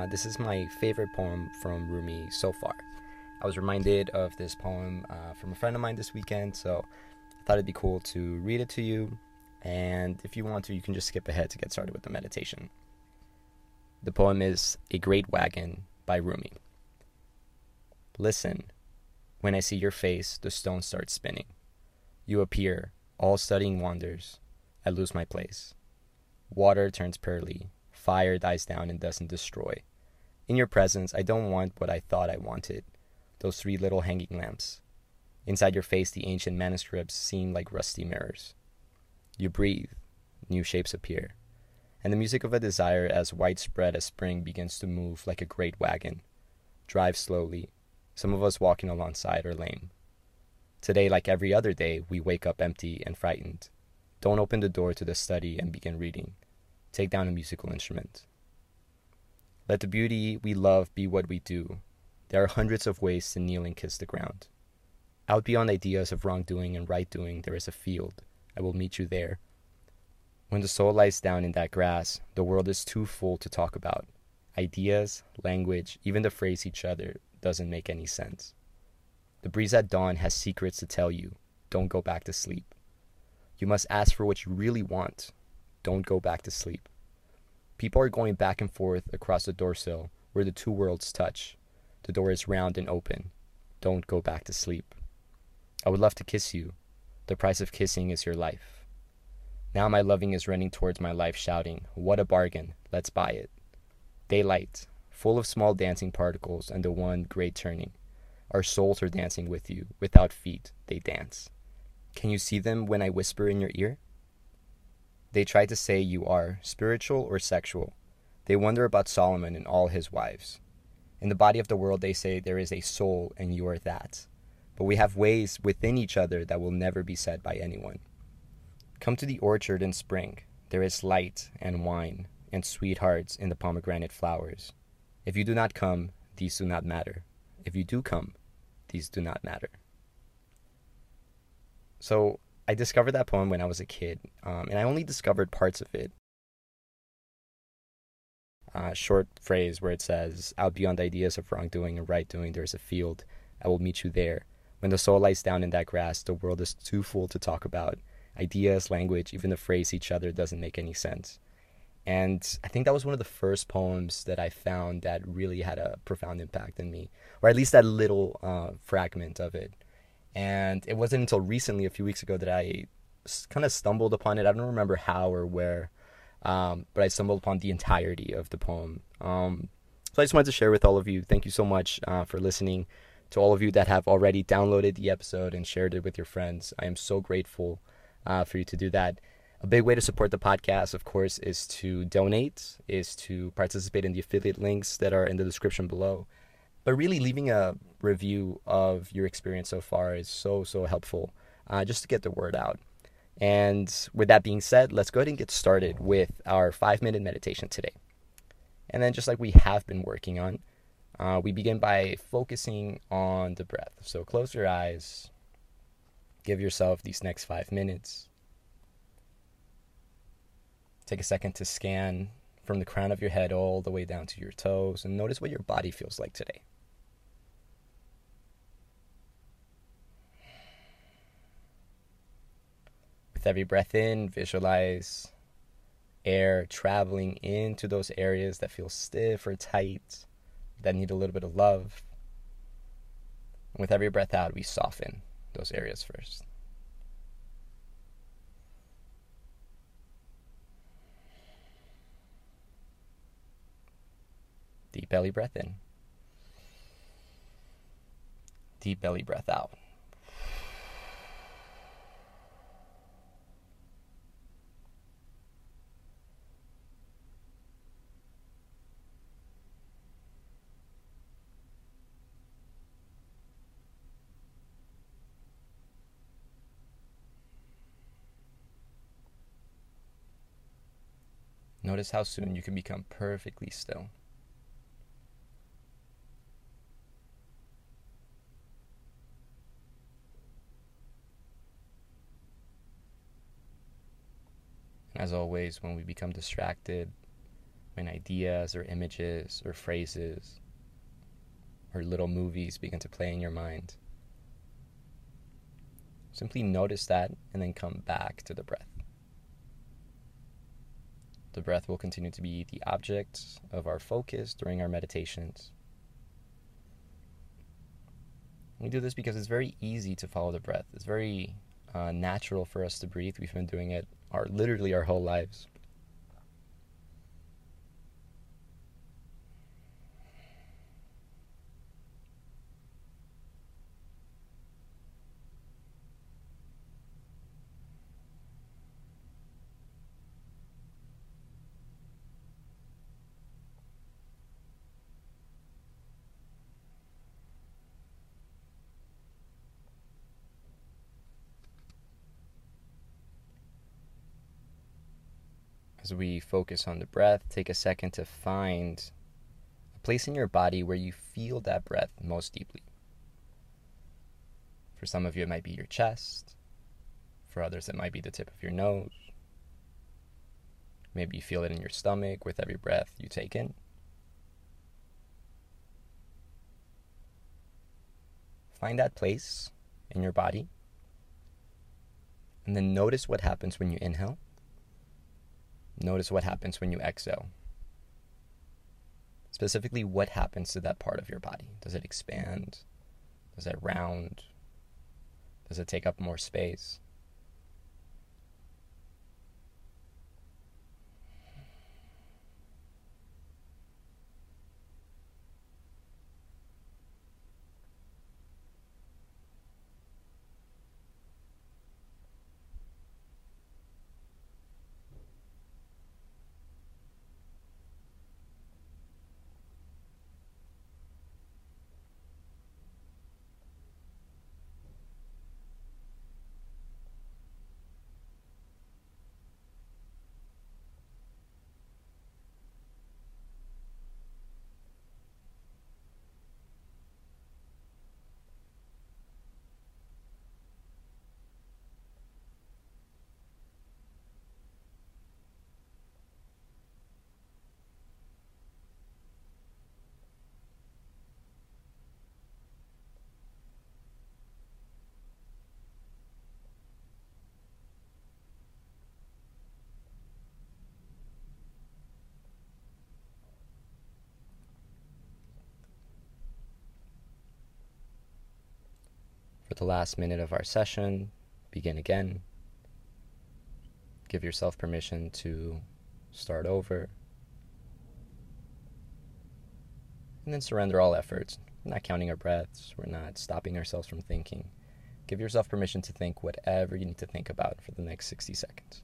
Uh, this is my favorite poem from Rumi so far. I was reminded of this poem uh, from a friend of mine this weekend, so I thought it'd be cool to read it to you. And if you want to, you can just skip ahead to get started with the meditation. The poem is A Great Wagon by Rumi. Listen, when I see your face, the stone starts spinning. You appear, all studying wonders. I lose my place. Water turns pearly, fire dies down and doesn't destroy. In your presence, I don't want what I thought I wanted those three little hanging lamps. Inside your face, the ancient manuscripts seem like rusty mirrors. You breathe, new shapes appear, and the music of a desire as widespread as spring begins to move like a great wagon. Drive slowly, some of us walking alongside are lame. Today, like every other day, we wake up empty and frightened. Don't open the door to the study and begin reading. Take down a musical instrument. Let the beauty we love be what we do. There are hundreds of ways to kneel and kiss the ground. Out beyond ideas of wrongdoing and right doing, there is a field. I will meet you there. When the soul lies down in that grass, the world is too full to talk about. Ideas, language, even the phrase each other doesn't make any sense. The breeze at dawn has secrets to tell you. Don't go back to sleep. You must ask for what you really want. Don't go back to sleep. People are going back and forth across the door sill where the two worlds touch. The door is round and open. Don't go back to sleep. I would love to kiss you. The price of kissing is your life. Now my loving is running towards my life, shouting, What a bargain! Let's buy it. Daylight, full of small dancing particles and the one great turning. Our souls are dancing with you. Without feet, they dance. Can you see them when I whisper in your ear? They try to say you are spiritual or sexual. They wonder about Solomon and all his wives. In the body of the world, they say there is a soul and you are that. But we have ways within each other that will never be said by anyone. Come to the orchard in spring. There is light and wine and sweethearts in the pomegranate flowers. If you do not come, these do not matter. If you do come, these do not matter. So I discovered that poem when I was a kid, um, and I only discovered parts of it. Uh, short phrase where it says, Out beyond ideas of wrongdoing and right doing, there is a field. I will meet you there. When the soul lies down in that grass, the world is too full to talk about. Ideas, language, even the phrase each other doesn't make any sense. And I think that was one of the first poems that I found that really had a profound impact in me, or at least that little uh, fragment of it. And it wasn't until recently, a few weeks ago, that I kind of stumbled upon it. I don't remember how or where, um, but I stumbled upon the entirety of the poem. Um, so I just wanted to share with all of you. Thank you so much uh, for listening. To all of you that have already downloaded the episode and shared it with your friends, I am so grateful uh, for you to do that. A big way to support the podcast, of course, is to donate, is to participate in the affiliate links that are in the description below but really leaving a review of your experience so far is so so helpful uh, just to get the word out. And with that being said let's go ahead and get started with our five minute meditation today. And then just like we have been working on uh, we begin by focusing on the breath. So close your eyes. Give yourself these next five minutes. Take a second to scan from the crown of your head all the way down to your toes and notice what your body feels like today With every breath in, visualize air traveling into those areas that feel stiff or tight, that need a little bit of love. With every breath out, we soften those areas first. Deep belly breath in. Deep belly breath out. Notice how soon you can become perfectly still. As always, when we become distracted, when ideas or images or phrases or little movies begin to play in your mind. Simply notice that and then come back to the breath. The breath will continue to be the object of our focus during our meditations. We do this because it's very easy to follow the breath. It's very uh, natural for us to breathe. We've been doing it our literally our whole lives. As we focus on the breath, take a second to find a place in your body where you feel that breath most deeply. For some of you, it might be your chest. For others, it might be the tip of your nose. Maybe you feel it in your stomach with every breath you take in. Find that place in your body. And then notice what happens when you inhale Notice what happens when you exhale. Specifically, what happens to that part of your body? Does it expand? Does it round? Does it take up more space? The last minute of our session, begin again. Give yourself permission to start over. And then surrender all efforts. We're not counting our breaths, we're not stopping ourselves from thinking. Give yourself permission to think whatever you need to think about for the next 60 seconds.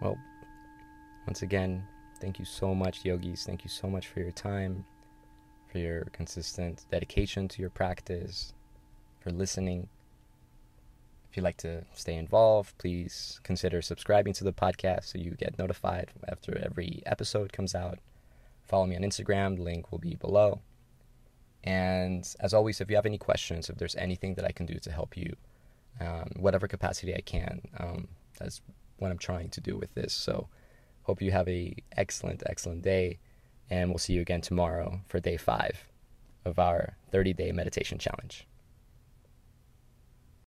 Well, once again, thank you so much, yogis. Thank you so much for your time, for your consistent dedication to your practice, for listening. If you'd like to stay involved, please consider subscribing to the podcast so you get notified after every episode comes out. Follow me on Instagram, the link will be below. And as always, if you have any questions, if there's anything that I can do to help you, um, whatever capacity I can, um, that's what I'm trying to do with this. So hope you have a excellent, excellent day, and we'll see you again tomorrow for day five of our 30 day meditation challenge.